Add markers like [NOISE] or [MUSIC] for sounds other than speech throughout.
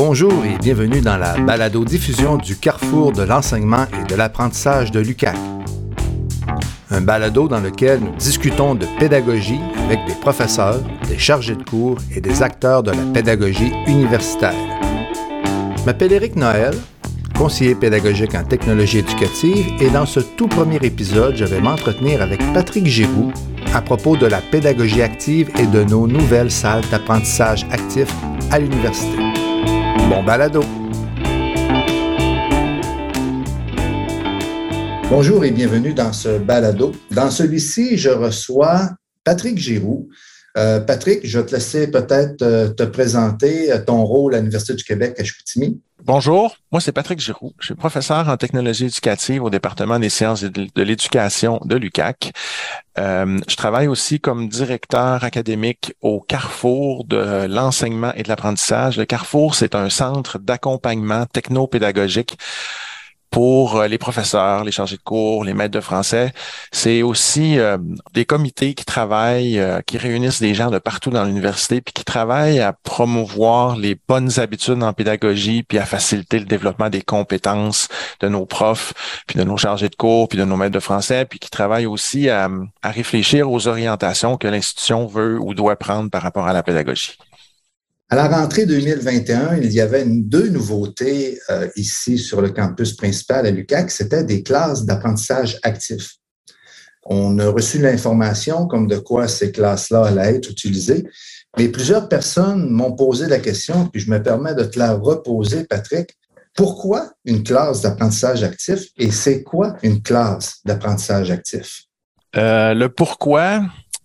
Bonjour et bienvenue dans la balado-diffusion du carrefour de l'enseignement et de l'apprentissage de l'UCAC. Un balado dans lequel nous discutons de pédagogie avec des professeurs, des chargés de cours et des acteurs de la pédagogie universitaire. Je m'appelle Éric Noël, conseiller pédagogique en technologie éducative et dans ce tout premier épisode, je vais m'entretenir avec Patrick Giroux à propos de la pédagogie active et de nos nouvelles salles d'apprentissage actif à l'université. Bon balado! Bonjour et bienvenue dans ce balado. Dans celui-ci, je reçois Patrick Giroux. Euh, Patrick, je vais te laisser peut-être euh, te présenter euh, ton rôle à l'Université du Québec à Chicoutimi. Bonjour, moi c'est Patrick Giroux. Je suis professeur en technologie éducative au département des sciences et de l'éducation de l'UCAC. Je travaille aussi comme directeur académique au Carrefour de l'enseignement et de l'apprentissage. Le Carrefour, c'est un centre d'accompagnement technopédagogique pour euh, les professeurs, les chargés de cours, les maîtres de français. C'est aussi euh, des comités qui travaillent, euh, qui réunissent des gens de partout dans l'université, puis qui travaillent à promouvoir les bonnes habitudes en pédagogie, puis à faciliter le développement des compétences de nos profs, puis de nos chargés de cours, puis de nos maîtres de français, puis qui travaillent aussi à, à réfléchir aux orientations que l'institution veut ou doit prendre par rapport à la pédagogie. À la rentrée 2021, il y avait deux nouveautés euh, ici sur le campus principal à l'UQAC, c'était des classes d'apprentissage actif. On a reçu l'information comme de quoi ces classes-là allaient être utilisées, mais plusieurs personnes m'ont posé la question, puis je me permets de te la reposer, Patrick. Pourquoi une classe d'apprentissage actif et c'est quoi une classe d'apprentissage actif? Euh, le pourquoi,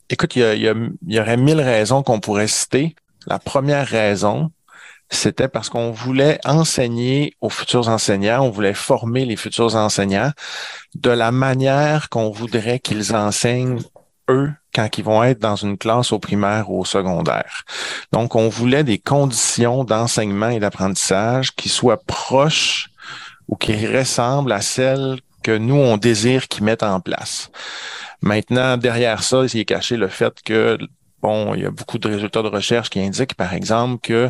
écoute, il y, aurait mille raisons qu'on pourrait citer. La première raison, c'était parce qu'on voulait enseigner aux futurs enseignants, on voulait former les futurs enseignants de la manière qu'on voudrait qu'ils enseignent eux quand ils vont être dans une classe au primaire ou au secondaire. Donc, on voulait des conditions d'enseignement et d'apprentissage qui soient proches ou qui ressemblent à celles que nous, on désire qu'ils mettent en place. Maintenant, derrière ça, il est caché le fait que bon, il y a beaucoup de résultats de recherche qui indiquent, par exemple, que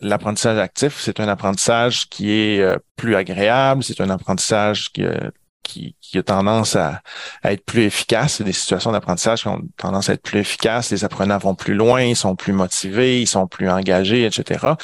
l'apprentissage actif, c'est un apprentissage qui est euh, plus agréable, c'est un apprentissage qui, euh, qui, qui, a tendance à, être plus efficace. C'est des situations d'apprentissage qui ont tendance à être plus efficaces. Les apprenants vont plus loin, ils sont plus motivés, ils sont plus engagés, etc.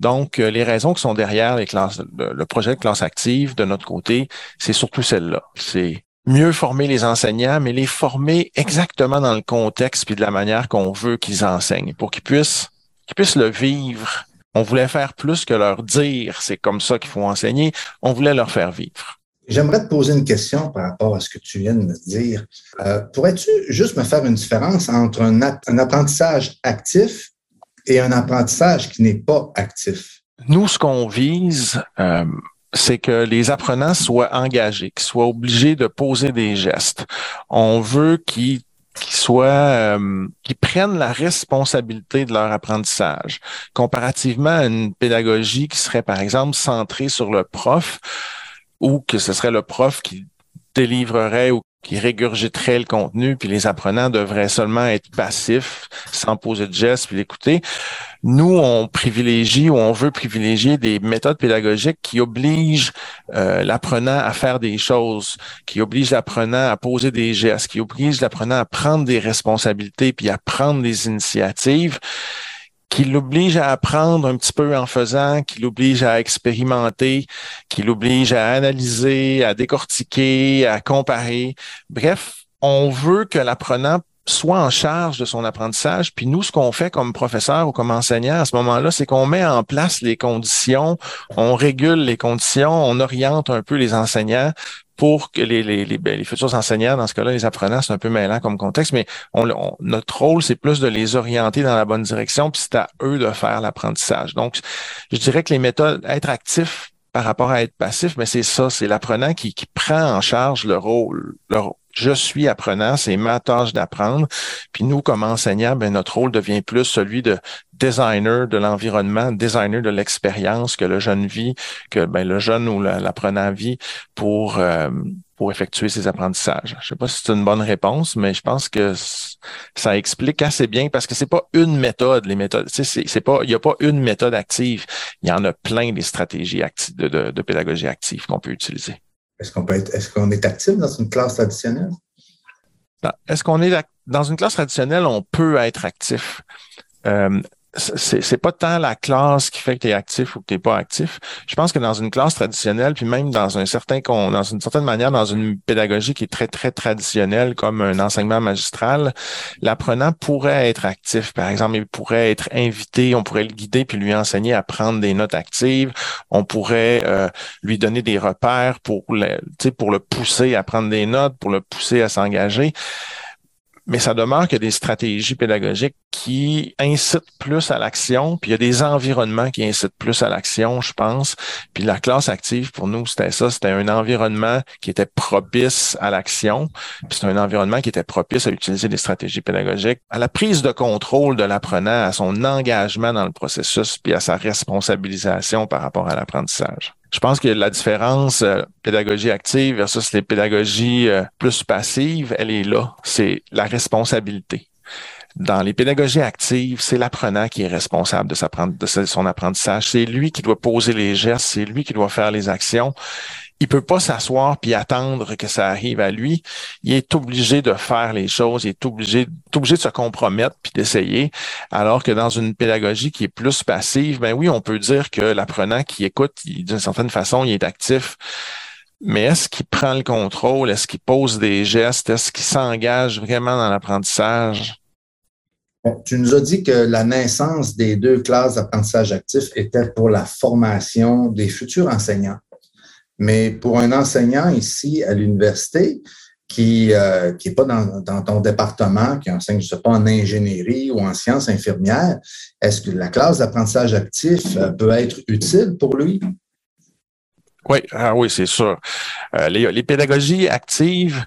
Donc, euh, les raisons qui sont derrière les classes, le projet de classe active, de notre côté, c'est surtout celle-là. C'est mieux former les enseignants, mais les former exactement dans le contexte puis de la manière qu'on veut qu'ils enseignent pour qu'ils puissent, qu'ils puissent le vivre. On voulait faire plus que leur dire c'est comme ça qu'il faut enseigner. On voulait leur faire vivre. J'aimerais te poser une question par rapport à ce que tu viens de me dire. Euh, pourrais-tu juste me faire une différence entre un, un apprentissage actif et un apprentissage qui n'est pas actif? Nous, ce qu'on vise, euh, c'est que les apprenants soient engagés, qu'ils soient obligés de poser des gestes. On veut qu'ils soient euh, prennent la responsabilité de leur apprentissage comparativement à une pédagogie qui serait par exemple centrée sur le prof ou que ce serait le prof qui délivrerait ou qui régurgiterait le contenu, puis les apprenants devraient seulement être passifs, sans poser de gestes, puis l'écouter. Nous, on privilégie ou on veut privilégier des méthodes pédagogiques qui obligent euh, l'apprenant à faire des choses, qui obligent l'apprenant à poser des gestes, qui obligent l'apprenant à prendre des responsabilités, puis à prendre des initiatives qui l'oblige à apprendre un petit peu en faisant, qui l'oblige à expérimenter, qui l'oblige à analyser, à décortiquer, à comparer. Bref, on veut que l'apprenant soit en charge de son apprentissage. Puis nous, ce qu'on fait comme professeur ou comme enseignant à ce moment-là, c'est qu'on met en place les conditions, on régule les conditions, on oriente un peu les enseignants pour que les, ben, les, futurs enseignants, dans ce cas-là, les apprenants, c'est un peu mêlant comme contexte, mais notre rôle, c'est plus de les orienter dans la bonne direction, puis c'est à eux de faire l'apprentissage. Donc, je dirais que les méthodes, être actif par rapport à être passif, mais c'est ça, c'est l'apprenant qui, prend en charge le rôle, je suis apprenant, c'est ma tâche d'apprendre. Puis nous, comme enseignants, ben, notre rôle devient plus celui de designer de l'environnement, designer de l'expérience que le jeune vit, que ben, le jeune ou l'apprenant vit pour, euh, pour effectuer ses apprentissages. Je sais pas si c'est une bonne réponse, mais je pense que ça explique assez bien parce que c'est pas une méthode, les méthodes. C'est pas, il n'y a pas une méthode active. Il y en a plein des stratégies de, de, de pédagogie active qu'on peut utiliser. Est-ce qu'on est actif dans une classe traditionnelle? Est-ce qu'on est dans une classe traditionnelle, on peut être actif. Euh, c'est pas tant la classe qui fait que tu es actif ou que tu pas actif. Je pense que dans une classe traditionnelle, puis même dans un certain dans une certaine manière, dans une pédagogie qui est très, très traditionnelle, comme un enseignement magistral, l'apprenant pourrait être actif. Par exemple, il pourrait être invité, on pourrait le guider puis lui enseigner à prendre des notes actives. On pourrait euh, lui donner des repères pour le, pour le pousser à prendre des notes, pour le pousser à s'engager mais ça demeure que des stratégies pédagogiques qui incitent plus à l'action, puis il y a des environnements qui incitent plus à l'action, je pense. Puis la classe active, pour nous, c'était ça, c'était un environnement qui était propice à l'action, puis c'est un environnement qui était propice à utiliser des stratégies pédagogiques, à la prise de contrôle de l'apprenant, à son engagement dans le processus, puis à sa responsabilisation par rapport à l'apprentissage. Je pense que la différence euh, pédagogie active versus les pédagogies euh, plus passives, elle est là. C'est la responsabilité. Dans les pédagogies actives, c'est l'apprenant qui est responsable de, de son apprentissage. C'est lui qui doit poser les gestes, c'est lui qui doit faire les actions il peut pas s'asseoir puis attendre que ça arrive à lui. Il est obligé de faire les choses, il est obligé, obligé de se compromettre puis d'essayer. Alors que dans une pédagogie qui est plus passive, ben oui, on peut dire que l'apprenant qui écoute, d'une certaine façon, il est actif. Mais est-ce qu'il prend le contrôle? Est-ce qu'il pose des gestes? Est-ce qu'il s'engage vraiment dans l'apprentissage? tu nous as dit que la naissance des deux classes d'apprentissage actif était pour la formation des futurs enseignants. Mais pour un enseignant ici à l'université qui n'est euh, pas dans, ton département, qui enseigne, je sais pas, en ingénierie ou en sciences infirmières, est-ce que la classe d'apprentissage actif euh, peut être utile pour lui? Oui, ah oui, c'est sûr. Euh, les, pédagogies actives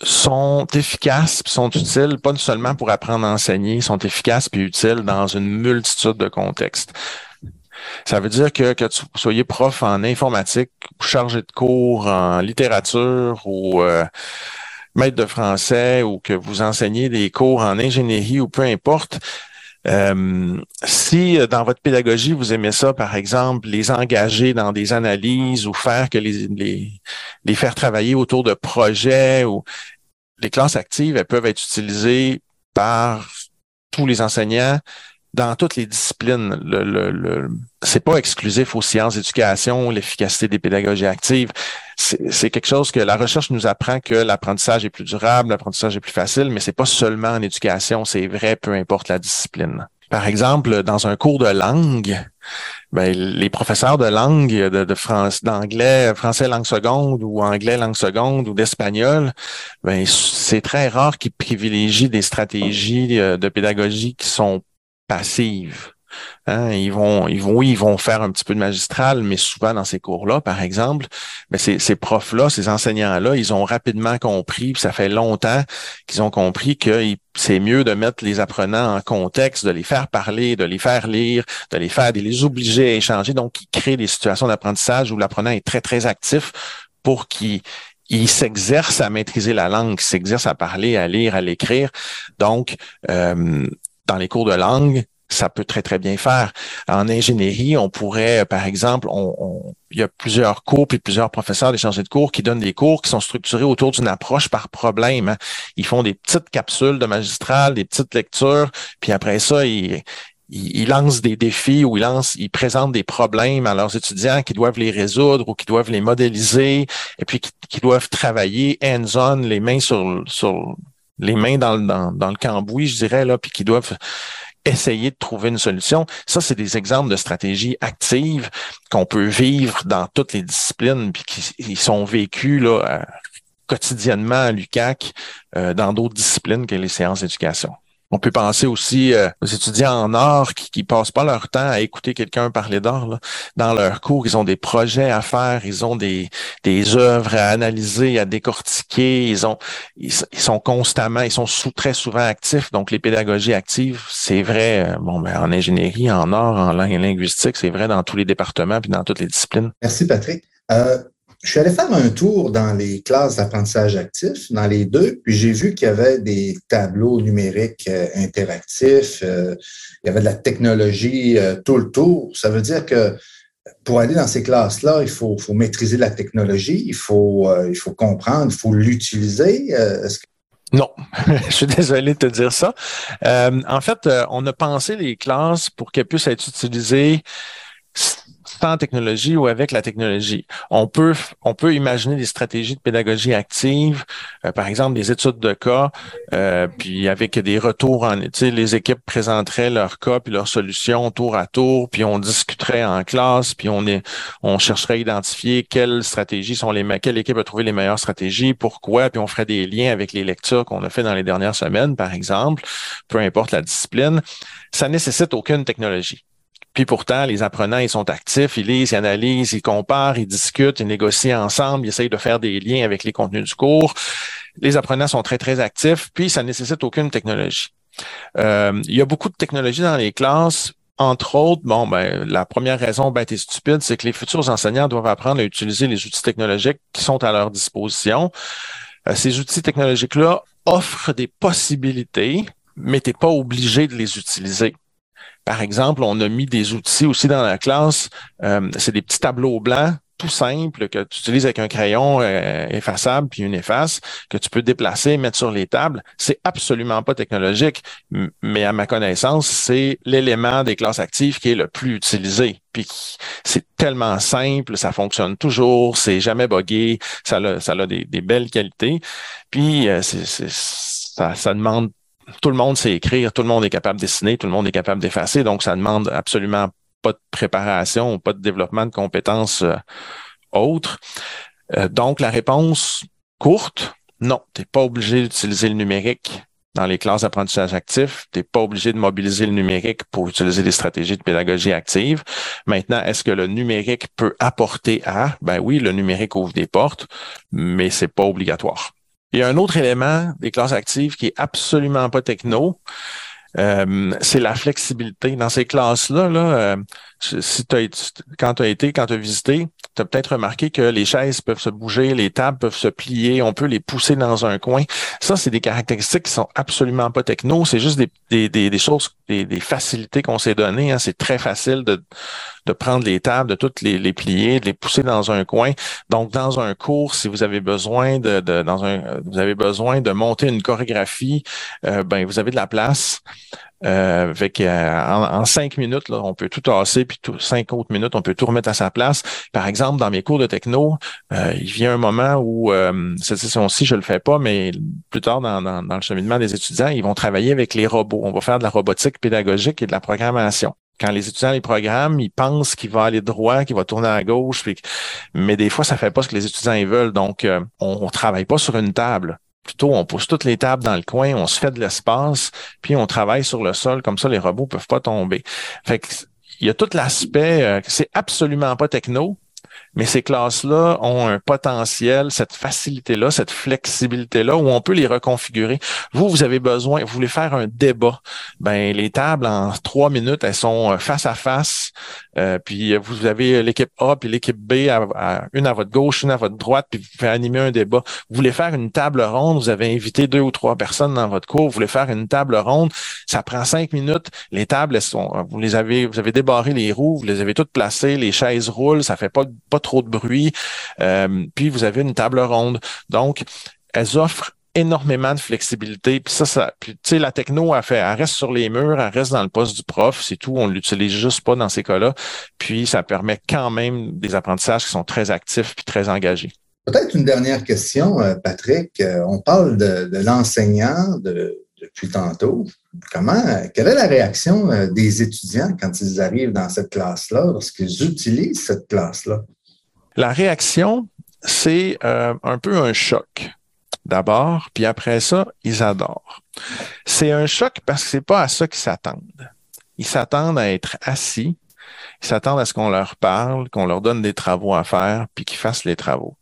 sont efficaces sont utiles, pas seulement pour apprendre à enseigner, sont efficaces et utiles dans une multitude de contextes. Ça veut dire que, que tu soyez prof en informatique, chargé de cours en littérature ou euh, maître de français ou que vous enseignez des cours en ingénierie ou peu importe. Euh, si euh, dans votre pédagogie, vous aimez ça, par exemple, les engager dans des analyses ou faire que les, les, les faire travailler autour de projets ou les classes actives, elles peuvent être utilisées par tous les enseignants dans toutes les disciplines. Le, le, le c'est pas exclusif aux sciences d'éducation, l'efficacité des pédagogies actives. C'est quelque chose que la recherche nous apprend que l'apprentissage est plus durable, l'apprentissage est plus facile, mais c'est pas seulement en éducation, c'est vrai, peu importe la discipline. Par exemple, dans un cours de langue, ben, les professeurs de langue, de, de d'anglais, français langue seconde ou anglais langue seconde ou d'espagnol, ben, c'est très rare qu'ils privilégient des stratégies euh, de pédagogie qui sont passive. Hein, ils vont, ils vont, oui, ils vont faire un petit peu de magistral, mais souvent dans ces cours-là, par exemple, mais ces, ces profs-là, ces enseignants-là, ils ont rapidement compris, puis ça fait longtemps qu'ils ont compris que c'est mieux de mettre les apprenants en contexte, de les faire parler, de les faire lire, de les faire, de les obliger à échanger. Donc, ils créent des situations d'apprentissage où l'apprenant est très, très actif pour qu'il il s'exerce à maîtriser la langue, s'exerce à parler, à lire, à l'écrire. Donc, euh, dans les cours de langue, ça peut très, très bien faire. En ingénierie, on pourrait, par exemple, il y a plusieurs cours puis plusieurs professeurs des de cours qui donnent des cours qui sont structurés autour d'une approche par problème. Hein. Ils font des petites capsules de magistral, des petites lectures, puis après ça, ils, ils, lancent des défis ou ils lancent, ils présentent des problèmes à leurs étudiants qui doivent les résoudre ou qui doivent les modéliser et puis qui, doivent travailler hands-on, les mains sur, sur les mains dans, dans, dans le cambouis, je dirais, là, puis qui doivent essayer de trouver une solution. Ça, c'est des exemples de stratégies actives qu'on peut vivre dans toutes les disciplines, puis qui sont vécues là, euh, quotidiennement à l'UCAC euh, dans d'autres disciplines que les séances d'éducation. On peut penser aussi euh, aux étudiants en art qui, qui passent pas leur temps à écouter quelqu'un parler d'art. Dans leur cours, ils ont des projets à faire, ils ont des, des œuvres à analyser, à décortiquer. Ils ont, ils, sont constamment, ils sont très souvent actifs. Donc, les pédagogies actives, c'est vrai. Euh, bon, ben, en ingénierie, en art, en langue et linguistique, c'est vrai dans tous les départements puis dans toutes les disciplines. Merci, Patrick. Euh, je suis allé faire un tour dans les classes d'apprentissage actif, dans les deux, puis j'ai vu qu'il y avait des tableaux numériques euh, interactifs, euh, il y avait de la technologie euh, tout le tour. Ça veut dire que pour aller dans ces classes-là, il faut, maîtriser la technologie, il faut, il faut comprendre, il faut l'utiliser. Non, [LAUGHS] je suis désolé de te dire ça. en fait, on a pensé les classes pour qu'elles puissent être utilisées sans technologie ou avec la technologie. On peut, on peut imaginer des stratégies de pédagogie active, euh, par exemple des études de cas, euh, puis avec des retours en, tu les équipes présenteraient leurs cas puis leurs solutions tour à tour, puis on discuterait en classe, puis on est, on chercherait à identifier quelles stratégies sont les, quelle équipe a trouvé les meilleures stratégies, pourquoi, puis on ferait des liens avec les lectures qu'on a fait dans les dernières semaines, par exemple, peu importe la discipline. Ça nécessite aucune technologie. Puis pourtant, les apprenants, ils sont actifs, ils lisent, ils analysent, ils comparent, ils discutent, ils négocient ensemble, ils essayent de faire des liens avec les contenus du cours. Les apprenants sont très, très actifs, puis ça nécessite aucune technologie. Euh, il y a beaucoup de technologies dans les classes. Entre autres, bon, ben, la première raison bête et stupide, c'est que les futurs enseignants doivent apprendre à utiliser les outils technologiques qui sont à leur disposition. Euh, ces outils technologiques-là offrent des possibilités, mais tu n'es pas obligé de les utiliser. Par exemple, on a mis des outils aussi dans la classe. Euh, c'est des petits tableaux blancs tout simples que tu utilises avec un crayon euh, effaçable puis une efface que tu peux déplacer, mettre sur les tables. C'est absolument pas technologique, mais à ma connaissance, c'est l'élément des classes actives qui est le plus utilisé. Puis c'est tellement simple, ça fonctionne toujours, c'est jamais buggé, ça a, ça a des, belles qualités. Puis euh, c'est, ça, ça demande tout le monde sait écrire, tout le monde est capable de dessiner, tout le monde est capable d'effacer, donc ça demande absolument pas de préparation, pas de développement de compétences euh, autres. Euh, donc la réponse courte, non, tu n'es pas obligé d'utiliser le numérique dans les classes d'apprentissage actif. Tu n'es pas obligé de mobiliser le numérique pour utiliser des stratégies de pédagogie active. Maintenant, est-ce que le numérique peut apporter à? Ben oui, le numérique ouvre des portes, mais c'est pas obligatoire. Il y a un autre élément des classes actives qui est absolument pas techno. Euh, c'est la flexibilité. Dans ces classes-là, là, euh, si quand tu as été, quand tu as visité, tu as peut-être remarqué que les chaises peuvent se bouger, les tables peuvent se plier, on peut les pousser dans un coin. Ça, c'est des caractéristiques qui sont absolument pas techno. C'est juste des, des, des, des choses, des, des facilités qu'on s'est données. Hein. C'est très facile de, de prendre les tables, de toutes les, les plier, de les pousser dans un coin. Donc, dans un cours, si vous avez besoin de, de dans un, vous avez besoin de monter une chorégraphie, euh, ben vous avez de la place. Euh, euh, en, cinq minutes, là, on peut tout tasser, puis tout, cinq autres minutes, on peut tout remettre à sa place. Par exemple, dans mes cours de techno, euh, il vient un moment où euh, cette session-ci, je le fais pas, mais plus tard dans, dans, dans, le cheminement des étudiants, ils vont travailler avec les robots. On va faire de la robotique pédagogique et de la programmation quand les étudiants les programment, ils pensent qu'il va aller droit, qu'il va tourner à gauche, mais des fois, ça fait pas ce que les étudiants ils veulent. Donc, on, on travaille pas sur une table. Plutôt, on pousse toutes les tables dans le coin, on se fait de l'espace, puis on travaille sur le sol, comme ça, les robots peuvent pas tomber. Fait que, il y a tout l'aspect, euh, c'est absolument pas techno, mais ces classes-là ont un potentiel, cette facilité-là, cette flexibilité-là, où on peut les reconfigurer. Vous, vous avez besoin, vous voulez faire un débat. Ben, les tables, en trois minutes, elles sont euh, face à face. Euh, puis vous avez l'équipe A puis l'équipe B, une à votre gauche, une à votre droite, puis vous pouvez animer un débat. Vous voulez faire une table ronde, vous avez invité deux ou trois personnes dans votre cours, vous voulez faire une table ronde, ça prend cinq minutes. Les tables, elles sont, vous les avez, vous avez débarré les roues, vous les avez toutes placées, les chaises roulent, ça fait pas, pas trop de bruit. Euh, puis vous avez une table ronde. Donc, elles offrent énormément de flexibilité. Puis ça, ça, puis tu sais, la techno, elle fait, elle reste sur les murs, elle reste dans le poste du prof, c'est tout. On l'utilise juste pas dans ces cas-là. Puis ça permet quand même des apprentissages qui sont très actifs puis très engagés. Peut-être une dernière question, euh, Patrick. Euh, on parle de, de l'enseignant depuis tantôt. Comment, quelle est la réaction des étudiants quand ils arrivent dans cette classe-là, lorsqu'ils utilisent cette classe-là? La réaction, c'est euh, un peu un choc d'abord, puis après ça, ils adorent. C'est un choc parce que c'est pas à ça qu'ils s'attendent. Ils s'attendent à être assis, ils s'attendent à ce qu'on leur parle, qu'on leur donne des travaux à faire, puis qu'ils fassent les travaux.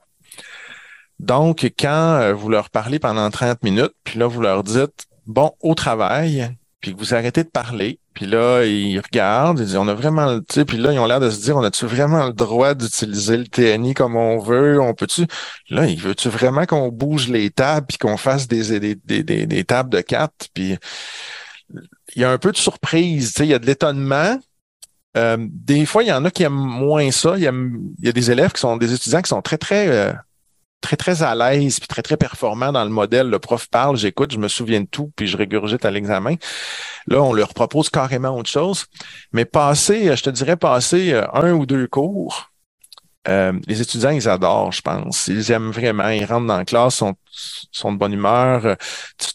Donc, quand euh, vous leur parlez pendant 30 minutes, puis là, vous leur dites, bon, au travail, puis que vous arrêtez de parler, puis là, ils regardent, ils disent, on a vraiment, tu sais, puis là, ils ont l'air de se dire, on a-tu vraiment le droit d'utiliser le TNI comme on veut? On peut-tu, là, il veut-tu vraiment qu'on bouge les tables, puis qu'on fasse des, des, des, des, tables de quatre? Puis il y a un peu de surprise, tu sais, il y a de l'étonnement. Euh, des fois, il y en a qui aiment moins ça. Il y a, il y a des élèves qui sont des étudiants qui sont très, très euh, très, très à l'aise, puis très, très performant dans le modèle. Le prof parle, j'écoute, je me souviens de tout, puis je régurgite à l'examen. Là, on leur propose carrément autre chose. Mais passer, je te dirais, passer euh, un ou deux cours, euh, les étudiants, ils adorent, je pense. Ils aiment vraiment. Ils rentrent dans la classe, sont, sont de bonne humeur.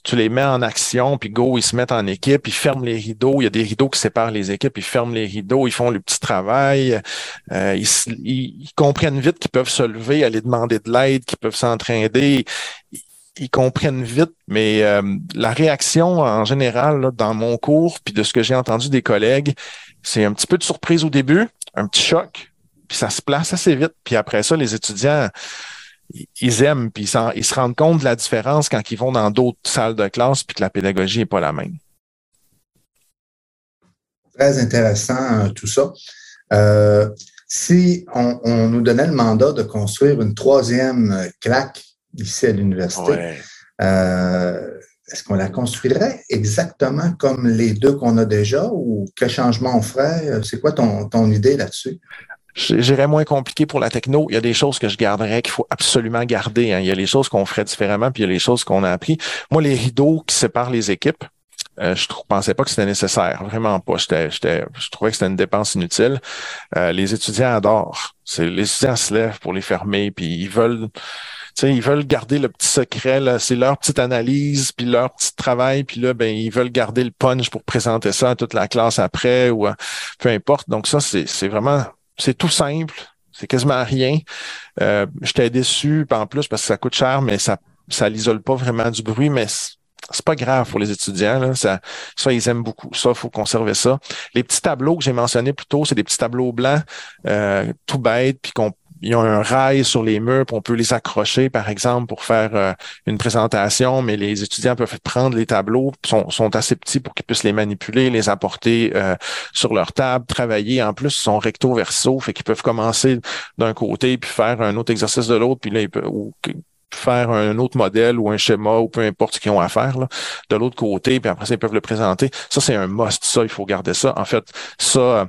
Tu, les mets en action, puis go, ils se mettent en équipe, ils ferment les rideaux. Il y a des rideaux qui séparent les équipes, ils ferment les rideaux, ils font le petit travail. Euh, ils, comprennent vite qu'ils peuvent se lever, aller demander de l'aide, qu'ils peuvent s'entraîner. Ils, comprennent vite, mais euh, la réaction en général dans mon cours, puis de ce que j'ai entendu des collègues, c'est un petit peu de surprise au début, un petit choc, puis ça se place assez vite. Puis après ça, les étudiants, ils aiment, puis ils, se rendent compte de la différence quand ils vont dans d'autres salles de classe, puis que la pédagogie n'est pas la même. Très intéressant euh, tout ça. Euh, si on, nous donnait le mandat de construire une troisième euh, claque ici à l'université, est-ce qu'on la construirait exactement comme les deux qu'on a déjà ou quel changement on ferait? C'est quoi ton, ton idée là-dessus? J'irais moins compliqué pour la techno. Il y a des choses que je garderais qu'il faut absolument garder. Hein. Il y a les choses qu'on ferait différemment, puis il y a les choses qu'on a appris. Moi, les rideaux qui séparent les équipes, euh, je ne pensais pas que c'était nécessaire, vraiment pas. J'étais, je trouvais que c'était une dépense inutile. Euh, les étudiants adorent. C'est, les étudiants se lèvent pour les fermer, puis ils veulent, ils veulent garder le petit secret. Là. C'est leur petite analyse, puis leur petit travail, puis là, ben, ils veulent garder le punch pour présenter ça à toute la classe après ou peu importe. Donc ça, c'est, c'est vraiment c'est tout simple. C'est quasiment rien. Euh, J'étais déçu, en plus, parce que ça coûte cher, mais ça ça l'isole pas vraiment du bruit, mais c'est pas grave pour les étudiants. Ça, ça, ils aiment beaucoup. Ça, il faut conserver ça. Les petits tableaux que j'ai mentionnés plus tôt, c'est des petits tableaux blancs, euh, tout bêtes, puis qu'on ils ont un rail sur les murs, on peut les accrocher, par exemple, pour faire euh, une présentation, mais les étudiants peuvent prendre les tableaux, sont, sont assez petits pour qu'ils puissent les manipuler, les apporter euh, sur leur table, travailler. En plus, ils sont recto-verso, fait qu'ils peuvent commencer d'un côté, puis faire un autre exercice de l'autre, puis là, ou faire un autre modèle ou un schéma ou peu importe ce qu'ils ont à faire de l'autre côté, puis après ça, ils peuvent le présenter. Ça, c'est un must, ça, il faut garder ça. En fait, ça,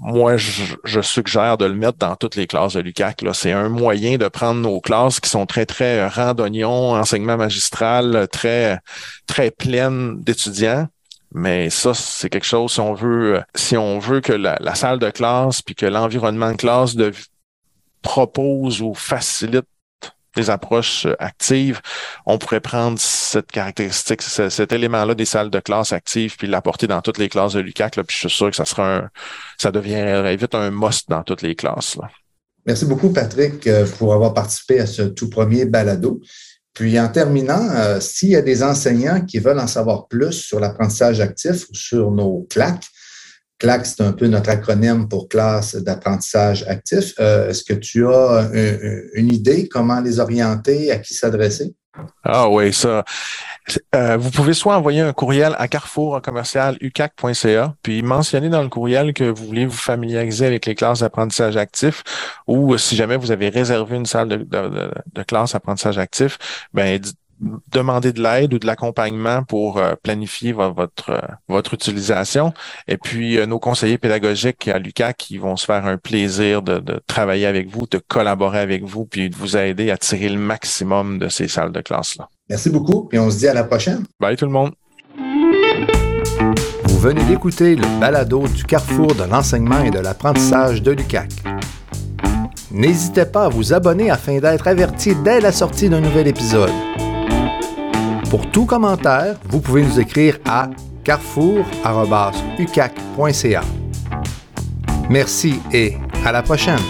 moi, je, suggère de le mettre dans toutes les classes de l'UCAC. C'est un moyen de prendre nos classes qui sont très, très randonnions, enseignement magistral, très, très pleines d'étudiants. Mais ça, c'est quelque chose, si on veut, si on veut que la, salle de classe puis que l'environnement de classe propose ou facilite des approches euh, actives, on pourrait prendre cette caractéristique, cet élément-là des salles de classe actives, puis l'apporter dans toutes les classes de l'UCAC, puis je suis sûr que ça sera un, ça deviendrait vite un must dans toutes les classes. Merci beaucoup, Patrick, euh, pour avoir participé à ce tout premier balado. Puis en terminant, euh, s'il y a des enseignants qui veulent en savoir plus sur l'apprentissage actif ou sur nos claques, CLAC, c'est un peu notre acronyme pour classe d'apprentissage actif. Euh, est-ce que tu as une idée comment les orienter, à qui s'adresser? Ah oui, ça. Euh, vous pouvez soit envoyer un courriel à carrefour commercial ucac.ca, puis mentionner dans le courriel que vous voulez vous familiariser avec les classes d'apprentissage actif, ou si jamais vous avez réservé une salle de, classe d'apprentissage actif, ben demander de l'aide ou de l'accompagnement pour euh, planifier votre, euh, votre utilisation. Et puis, euh, nos conseillers pédagogiques à l'UCAC qui vont se faire un plaisir de, de, travailler avec vous, de collaborer avec vous, puis de vous aider à tirer le maximum de ces salles de classe-là. Merci beaucoup, et on se dit à la prochaine. Bye tout le monde. Vous venez d'écouter le balado du carrefour de l'enseignement et de l'apprentissage de l'UCAC. N'hésitez pas à vous abonner afin d'être averti dès la sortie d'un nouvel épisode. Pour tout commentaire, vous pouvez nous écrire à carrefour.ucac.ca. Merci et à la prochaine.